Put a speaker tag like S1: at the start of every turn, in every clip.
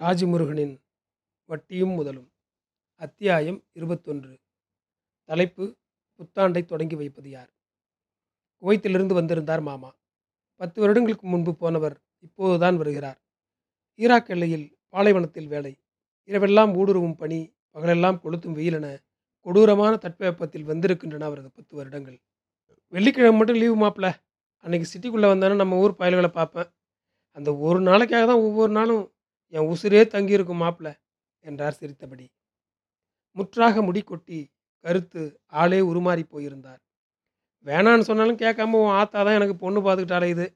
S1: ராஜமுருகனின் வட்டியும் முதலும். அத்தியாயம் இருபத்தொன்று. தலைப்பு புத்தாண்டை தொடங்கி வைப்பது யார்? குவைத்திலிருந்து வந்திருந்தார் மாமா. பத்து வருடங்களுக்கு முன்பு போனவர் இப்போதுதான் வருகிறார். ஈராக் எல்லையில் பாலைவனத்தில் வேலை. இரவெல்லாம் ஊடுருவும் பனி பகலெல்லாம் கொளுத்தும் வெயிலென கொடூரமான தட்பவெப்பத்தில் வந்திருக்கின்றன அவரது பத்து வருடங்கள். வெள்ளிக்கிழமை மட்டும் லீவு மாப்பிள்ள அன்னைக்கு சிட்டிக்குள்ளே வந்தானே நம்ம ஊர் பயல்களை பார்ப்பேன். அந்த ஒரு நாளைக்காக தான் ஒவ்வொரு நாளும் என் உசிரே தங்கியிருக்கும் மாப்பிள என்றார் சிரித்தபடி. முற்றாக முடி கொட்டி கருத்து ஆளே உருமாறி போயிருந்தார். வேணான்னு சொன்னாலும் கேட்காம உன் ஆத்தா தான் எனக்கு பொண்ணு பார்த்துக்கிட்டாலே இது.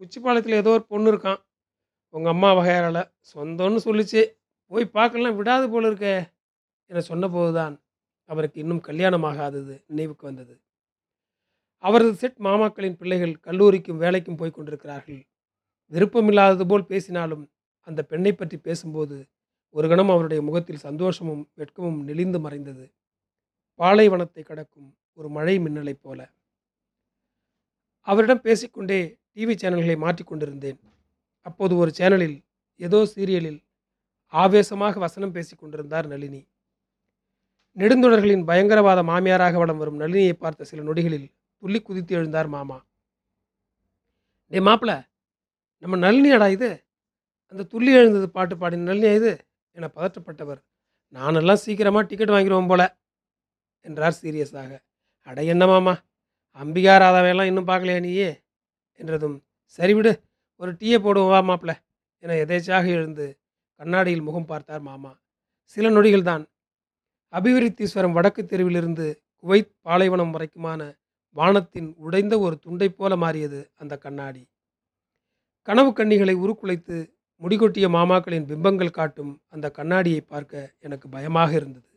S1: குச்சிப்பாளையத்தில் ஏதோ ஒரு பொண்ணு இருக்கான். உங்கள் அம்மா வகையாரால சொந்தம்னு சொல்லிச்சு. போய் பார்க்கலாம் விடாது போல இருக்கே என சொன்னபோதுதான் அவருக்கு இன்னும் கல்யாணமாகாதது நினைவுக்கு வந்தது. அவரது செட் மாமாக்களின் பிள்ளைகள் கல்லூரிக்கும் வேலைக்கும் போய் கொண்டிருக்கிறார்கள். விருப்பமில்லாதது போல் பேசினாலும் அந்த பெண்ணை பற்றி பேசும்போது ஒரு கணம் அவருடைய முகத்தில் சந்தோஷமும் வெட்கமும் நெளிந்து மறைந்தது. பாலைவனத்தை கடக்கும் ஒரு மழை மின்னலைப் போல. அவரிடம் பேசிக்கொண்டே டிவி சேனல்களை மாற்றிக்கொண்டிருந்தேன் அப்போது ஒரு சேனலில் ஏதோ சீரியலில் ஆவேசமாக வசனம் பேசிக் கொண்டிருந்தார் நளினி. நெடுந்தொடர்களின் பயங்கரவாத மாமியாராக வளம் வரும் நளினியை பார்த்த சில நொடிகளில் துள்ளி குதித்து எழுந்தார் மாமா. டே மாப்பிள நம்ம நளினியாடா இது? அந்த துள்ளி எழுந்தது பாட்டு பாடின இது என பதற்றப்பட்டவர். நானெல்லாம் சீக்கிரமாக டிக்கெட் வாங்கிடுவோம் போல என்றார் சீரியஸாக. அட என்ன மாமா அம்பிகா ராதாவையெல்லாம் இன்னும் பார்க்கலையா நீயே? என்றதும் சரி விடு ஒரு டீயை போடுவோம் வா மாப்பிள்ள என எதேச்சாக எழுந்து கண்ணாடியில் முகம் பார்த்தார் மாமா. சில நொடிகள் தான். அபிவிருத்தீஸ்வரம் வடக்கு தெருவிலிருந்து குவைத் பாலைவனம் வரைக்குமான வானத்தின் உடைந்த ஒரு துண்டை போல மாறியது அந்த கண்ணாடி. கனவு கண்ணிகளை உருக்குலைத்து முடிகொட்டிய மாமாக்களின் பிம்பங்கள் காட்டும் அந்த கண்ணாடியை பார்க்க எனக்கு பயமாக இருந்தது.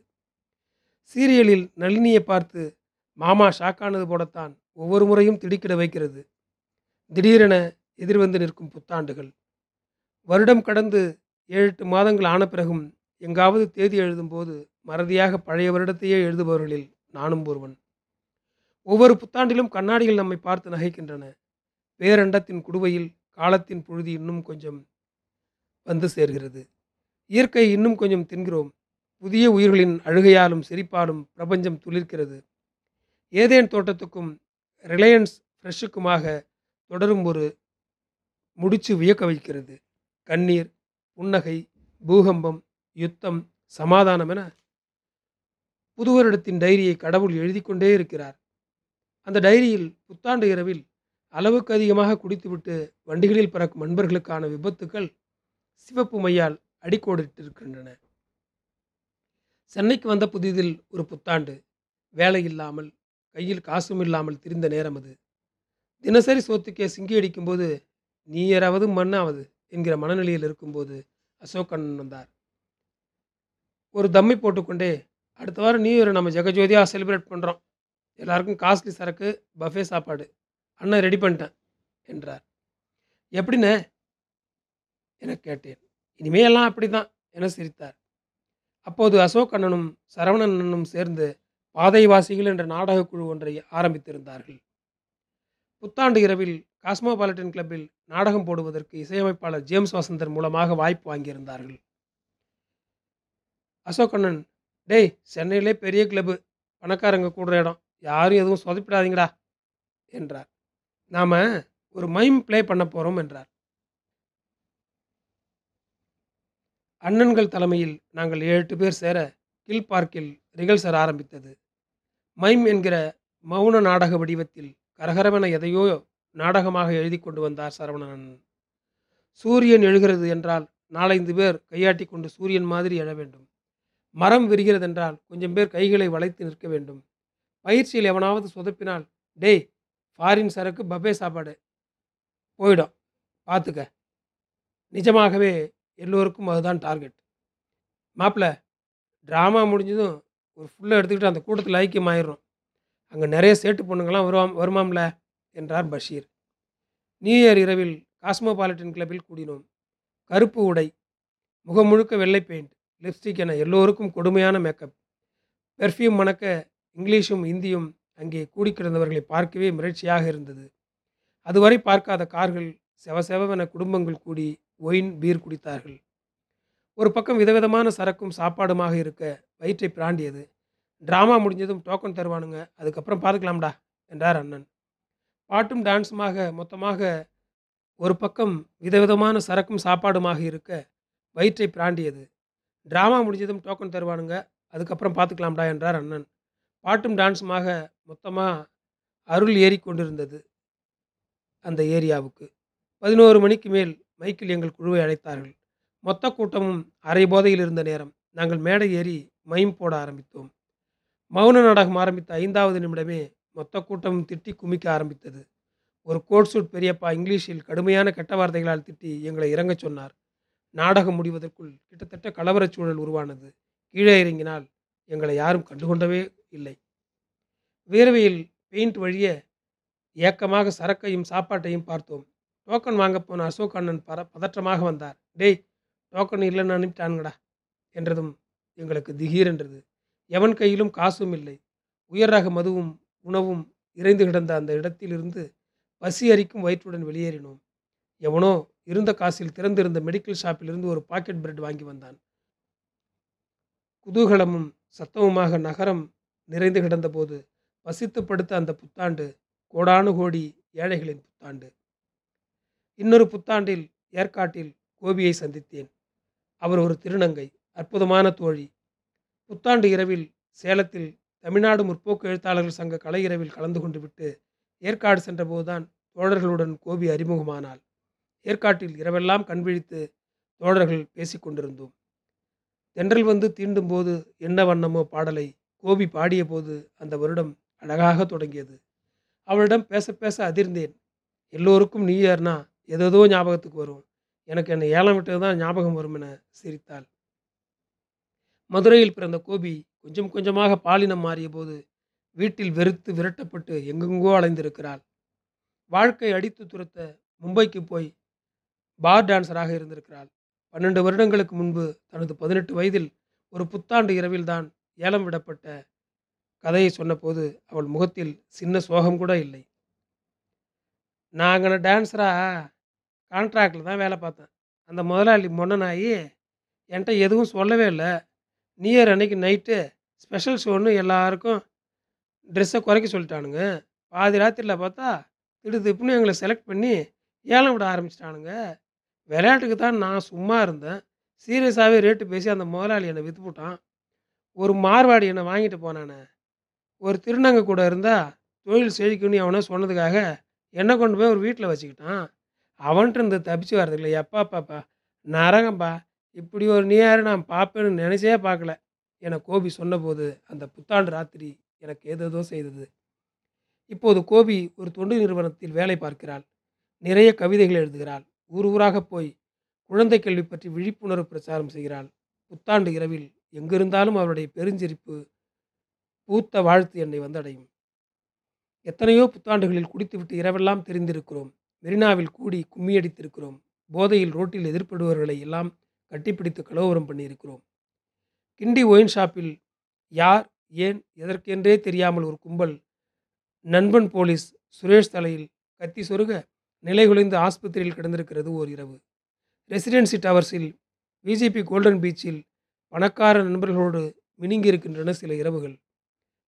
S1: சீரியலில் நளினியை பார்த்து மாமா ஷாக்கானது போடத்தான் ஒவ்வொரு முறையும் திடுக்கிட வைக்கிறது. திடீரென எதிர்வந்து நிற்கும் புத்தாண்டுகள். வருடம் கடந்து ஏழு எட்டு மாதங்கள் ஆன பிறகும் எங்காவது தேதி எழுதும்போது மறதியாக பழைய வருடத்தையே எழுதுபவர்களில் நானும் ஒருவன். ஒவ்வொரு புத்தாண்டிலும் கண்ணாடிகள் நம்மை பார்த்து நகைக்கின்றன. பேரண்டத்தின் குடுவையில் காலத்தின் புழுதி இன்னும் கொஞ்சம் வந்து சேர்கிறது. இயற்கை இன்னும் கொஞ்சம் தின்கிறோம். புதிய உயிர்களின் அழுகையாலும் சிரிப்பாலும் பிரபஞ்சம் துளிர்க்கிறது. ஏதேன் தோட்டத்துக்கும் ரிலையன்ஸ் ஃப்ரெஷ்ஷுக்குமாக தொடரும் ஒரு முடிச்சு வியக்க வைக்கிறது. கண்ணீர் புன்னகை பூகம்பம் யுத்தம் சமாதானம் என புதுவரிடத்தின் டைரியை கடவுள் எழுதி கொண்டே இருக்கிறார். அந்த டைரியில் புத்தாண்டு இரவில் அளவுக்கு அதிகமாக குடித்துவிட்டு வண்டிகளில் பறக்கும் நண்பர்களுக்கான விபத்துக்கள் சிவப்பு மையால் அடிக்கோடிட்டிருக்கின்றன. சென்னைக்கு வந்த புதிதில் ஒரு புத்தாண்டு. வேலை இல்லாமல் கையில் காசும் இல்லாமல் திரிந்த நேரம் அது. தினசரி சோத்துக்கே சிங்கி அடிக்கும்போது நீ யாராவது மண்ணாவது என்கிற மனநிலையில் இருக்கும்போது அசோகண்ணன் வந்தார். ஒரு தம்மை போட்டுக்கொண்டே அடுத்த வாரம் நியூ இயர் நம்ம ஜெகஜோதியாக செலிப்ரேட் பண்ணுறோம் எல்லாருக்கும் காஸ்ட்லி சரக்கு பஃபே சாப்பாடு. அண்ணன் ரெடி பண்ணிட்டேன் என்றார். எப்படிண்ணே என கேட்டேன். இனிமே எல்லாம் அப்படி தான் என சிரித்தார். அப்போது அசோக் அண்ணனும் சரவணன் அண்ணனும் சேர்ந்து பாதைவாசிகள் என்ற நாடகக் குழு ஒன்றை ஆரம்பித்திருந்தார்கள். புத்தாண்டு இரவில் காஸ்மோபாலிட்டன் கிளப்பில் நாடகம் போடுவதற்கு இசையமைப்பாளர் ஜேம்ஸ் வசந்தர் மூலமாக வாய்ப்பு வாங்கியிருந்தார்கள். அசோகண்ணன் டேய் சென்னையிலே பெரிய கிளப்பு. பணக்காரங்க கூடுற இடம். யாரும் எதுவும் சொதப்பிடாதீங்கடா என்றார். நாம ஒரு மைம் ப்ளே பண்ண போகிறோம் என்றார். அண்ணன்கள் தலைமையில் நாங்கள் ஏழு எட்டு பேர் சேர கில் பார்க்கில் ரிகல்சர் ஆரம்பித்தது. மைம் என்கிற மௌன நாடக வடிவத்தில் கரகரவென எதையோ நாடகமாக எழுதி கொண்டு வந்தார் சரவணன். சூரியன் எழுகிறது என்றால் நாலைந்து பேர் கையாட்டி கொண்டு சூரியன் மாதிரி எழ வேண்டும். மரம் விரிகிறது என்றால் கொஞ்சம் பேர் கைகளை வளைத்து நிற்க வேண்டும். பயிற்சியில் எவனாவது சொதப்பினால் டேய் ஃபாரின் சரக்கு பபே சாப்பாடு. போயிடும். பார்த்துக்க நிஜமாகவே எல்லோருக்கும் அதுதான் டார்கெட். மாப்பிள்ள ட்ராமா முடிஞ்சதும் ஒரு ஃபுல்லாக எடுத்துக்கிட்டு அந்த கூட்டத்தில் ஐக்கியமாயிடுறோம் அங்கே நிறைய சேட்டு பொண்ணுங்களாம் வருவாம் வருமாம்ல? என்றார் பஷீர். நியூ இயர் இரவில் காஸ்மோபாலிட்டன் கிளப்பில் கூடினோம். கருப்பு உடை முகம் முழுக்க வெள்ளை பெயிண்ட் லிப்ஸ்டிக் என எல்லோருக்கும் கொடுமையான மேக்கப். பெர்ஃப்யூம் மணக்க இங்கிலீஷும் இந்தியும் அங்கே கூடி கிடந்தவர்களை பார்க்கவே மிரட்சியாக இருந்தது. அதுவரை பார்க்காத கார்கள் செவ செவவென குடும்பங்கள் கூடி ஒயின் பீர் குடித்தார்கள். ஒரு பக்கம் விதவிதமான சரக்கும் சாப்பாடுமாக இருக்க வயிற்றை பிராண்டியது. டிராமா முடிஞ்சதும் டோக்கன் தருவானுங்க. அதுக்கப்புறம் பார்த்துக்கலாம்டா என்றார் அண்ணன். பாட்டும் டான்ஸுமாக மொத்தமாக ஒரு பக்கம் விதவிதமான சரக்கும் சாப்பாடுமாக இருக்க வயிற்றை பிராண்டியது. டிராமா முடிஞ்சதும் டோக்கன் தருவானுங்க. அதுக்கப்புறம் பார்த்துக்கலாம்டா என்றார் அண்ணன். பாட்டும் டான்ஸுமாக மொத்தமாக அருள் ஏறி கொண்டிருந்தது அந்த ஏரியாவுக்கு. பதினோரு மணிக்கு மேல் மைக்கில் எங்கள் குழுவை அழைத்தார்கள். மொத்த கூட்டமும் அரை போதையில் இருந்த நேரம் நாங்கள் மேடை ஏறி மைம் போட ஆரம்பித்தோம். மௌன நாடகம் ஆரம்பித்த ஐந்தாவது நிமிடமே மொத்த கூட்டமும் திட்டி குமிக்க ஆரம்பித்தது. ஒரு கோட் சூட் பெரியப்பா இங்கிலீஷில் கடுமையான கெட்ட வார்த்தைகளால் திட்டி எங்களை இறங்கச் சொன்னார். நாடகம் முடிவதற்குள் கிட்டத்தட்ட கலவரச் சூழல் உருவானது. கீழே இறங்கினால் எங்களை யாரும் கண்டுகொண்டவே இல்லை. வேர்வையில் பெயிண்ட் வழிய ஏக்கமாக சரக்கையும் சாப்பாட்டையும் பார்த்தோம். டோக்கன் வாங்க போன அசோக் அண்ணன் பர பதற்றமாக வந்தார். டேய் டோக்கன் இல்லைன்னு அனுப்பிட்டானுங்கடா என்றதும் எங்களுக்கு திகீரென்றது எவன் கையிலும் காசும் இல்லை. உயர் ரக மதுவும் உணவும் இறைந்து கிடந்த அந்த இடத்திலிருந்து பசி அரிக்கும் வயிற்றுடன் வெளியேறினோம். எவனோ இருந்த காசில் திறந்திருந்த மெடிக்கல் ஷாப்பிலிருந்து ஒரு பாக்கெட் பிரெட் வாங்கி வந்தான். குதூகலமும் சத்தமுமாக நகரம் நிறைந்து கிடந்தபோது வசித்து படுத்த அந்த புத்தாண்டு கோடானு கோடி ஏழைகளின் புத்தாண்டு. இன்னொரு புத்தாண்டில் ஏற்காட்டில் கோபியை சந்தித்தேன். அவர் ஒரு திருநங்கை அற்புதமான தோழி. புத்தாண்டு இரவில் சேலத்தில் தமிழ்நாடு முற்போக்கு எழுத்தாளர்கள் சங்க கலை இரவில் கலந்து கொண்டு விட்டு ஏற்காடு சென்றபோதுதான் தோழர்களுடன் கோபி அறிமுகமானாள். ஏற்காட்டில் இரவெல்லாம் கண்விழித்து தோழர்கள் பேசிக்கொண்டிருந்தோம் தென்றல் வந்து தீண்டும் போது என்ன வண்ணமோ பாடலை கோபி பாடிய போது அந்த வருடம் அழகாக தொடங்கியது. அவளிடம் பேச பேச அதிர்ந்தேன். எல்லோருக்கும் நியூ இயர்னா ஏதேதோ ஞாபகத்துக்கு வரும். எனக்கு என்னை ஏலம் விட்டது தான் ஞாபகம் வரும் என சிரித்தாள். மதுரையில் பிறந்த கோபி கொஞ்சம் கொஞ்சமாக பாலினம் மாறிய போது வீட்டில் வெறுத்து விரட்டப்பட்டு எங்கெங்கோ அலைந்திருக்கிறாள். வாழ்க்கை அடித்து துரத்த மும்பைக்கு போய் பார் டான்சராக இருந்திருக்கிறாள். பன்னெண்டு வருடங்களுக்கு முன்பு தனது பதினெட்டு வயதில் ஒரு புத்தாண்டு இரவில் தான் ஏலம் விடப்பட்ட கதையை சொன்னபோது அவள் முகத்தில் சின்ன சோகம் கூட இல்லை. நாங்கள் டான்ஸரா கான்ட்ராக்டில் தான் வேலை பார்த்தேன். அந்த முதலாளி மொன்னனாயி என்கிட்ட எதுவும் சொல்லவே இல்லை. நியூ இயர் அன்னைக்கு நைட்டு ஸ்பெஷல் ஷோன்னு எல்லாருக்கும் ட்ரெஸ்ஸை குறைக்க சொல்லிட்டானுங்க. பாதி ராத்திரியில் பார்த்தா திடுதிப்புன்னு எங்களை செலக்ட் பண்ணி ஏலம் விட ஆரம்பிச்சிட்டானுங்க. விளையாட்டுக்கு தான் நான் சும்மா இருந்தேன். சீரியஸாகவே ரேட்டு பேசி அந்த முதலாளி என்னை விற்றுப்புட்டான் ஒரு மார்வாடி என்னை வாங்கிட்டு போனானே. ஒரு திருநங்கை கூட இருந்தால் தொழில் செழிக்குன்னு அவனை சொன்னதுக்காக என்னை கொண்டு போய் ஒரு வீட்டில் வச்சுக்கிட்டான். அவன்கிட்ட இருந்து தப்பிச்சு வர்றதில்ல எப்பா பாப்பா நரகம்பா. இப்படி ஒரு நீயாரு நான் பார்ப்பேன்னு நினச்சே பார்க்கல என கோபி சொன்னபோது அந்த புத்தாண்டு ராத்திரி எனக்கு ஏதேதோ செய்தது. இப்போது கோபி ஒரு தொண்டு நிறுவனத்தில் வேலை பார்க்கிறாள். நிறைய கவிதைகள் எழுதுகிறாள். ஊர் ஊராக போய் குழந்தை கல்வி பற்றி விழிப்புணர்வு பிரச்சாரம் செய்கிறாள். புத்தாண்டு இரவில் எங்கிருந்தாலும் அவருடைய பெருஞ்சிரிப்பு பூத்த வாழ்த்து என்னை வந்தடையும். எத்தனையோ புத்தாண்டுகளில் குடித்துவிட்டு இரவெல்லாம் தெரிந்திருக்கிறோம். மெரினாவில் கூடி கும்மியடித்திருக்கிறோம். போதையில் ரோட்டில் எதிர்ப்படுபவர்களை எல்லாம் கட்டிப்பிடித்து கலவரம் பண்ணியிருக்கிறோம். கிண்டி ஒயின் ஷாப்பில் யார் ஏன் எதற்கென்றே தெரியாமல் ஒரு கும்பல் நண்பன் போலீஸ் சுரேஷ் தலையில் கத்தி சொருக நிலைகுலைந்து ஆஸ்பத்திரியில் கிடந்திருக்கிறது ஓர் இரவு. ரெசிடென்சி டவர்ஸில் பிஜேபி கோல்டன் பீச்சில் பணக்கார நண்பர்களோடு மினுங்கியிருக்கின்றன சில இரவுகள்.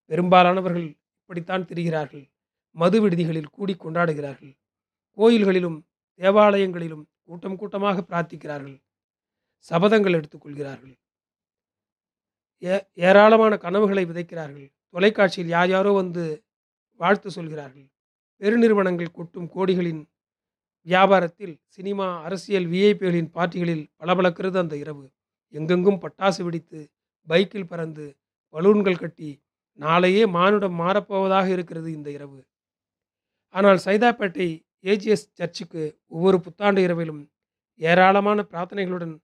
S1: பெரும்பாலானவர்கள் இப்படித்தான் திரிகிறார்கள். மது விடுதிகளில் கூடி கொண்டாடுகிறார்கள். கோயில்களிலும் தேவாலயங்களிலும் கூட்டம் கூட்டமாக பிரார்த்திக்கிறார்கள். சபதங்கள் எடுத்துக்கொள்கிறார்கள். ஏ ஏராளமான கனவுகளை விதைக்கிறார்கள். தொலைக்காட்சியில் யார் யாரோ வந்து வாழ்த்து சொல்கிறார்கள். பெருநிறுவனங்கள் கொட்டும் கோடிகளின் வியாபாரத்தில் சினிமா அரசியல் விஐபிகளின் பார்ட்டிகளில் பளபளக்கிறது அந்த இரவு. எங்கெங்கும் பட்டாசு வெடித்து பைக்கில் பறந்து பலூன்கள் கட்டி நாளையே மானுடம் மாறப்போவதாக இருக்கிறது இந்த இரவு. ஆனால் சைதாப்பேட்டை ஏஜிஎஸ் சர்ச்சுக்கு ஒவ்வொரு புத்தாண்டு இரவிலும் ஏராளமான பிரார்த்தனைகளுடன்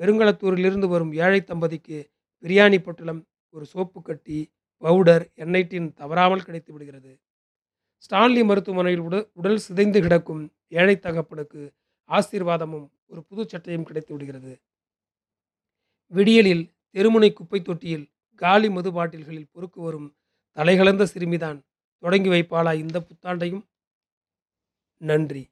S1: பெருங்களத்தூரிலிருந்து வரும் ஏழை தம்பதிக்கு பிரியாணி பொட்டலம் ஒரு சோப்பு கட்டி பவுடர் எண்ணெய் டின் தவறாமல் கிடைத்து விடுகிறது. ஸ்டான்லி மருத்துவமனையில் உட உடல் சிதைந்து கிடக்கும் ஏழை தகப்பனுக்கு ஆசீர்வாதமும் ஒரு புது சட்டையும் கிடைத்து விடுகிறது. விடியலில் தெருமுனை குப்பை தொட்டியில் காலி மது பாட்டில்களில் பொறுக்கு வரும் தலைகலந்த சிறுமிதான் தொடங்கி வைப்பாளா இந்த புத்தாண்டையும்? நன்றி.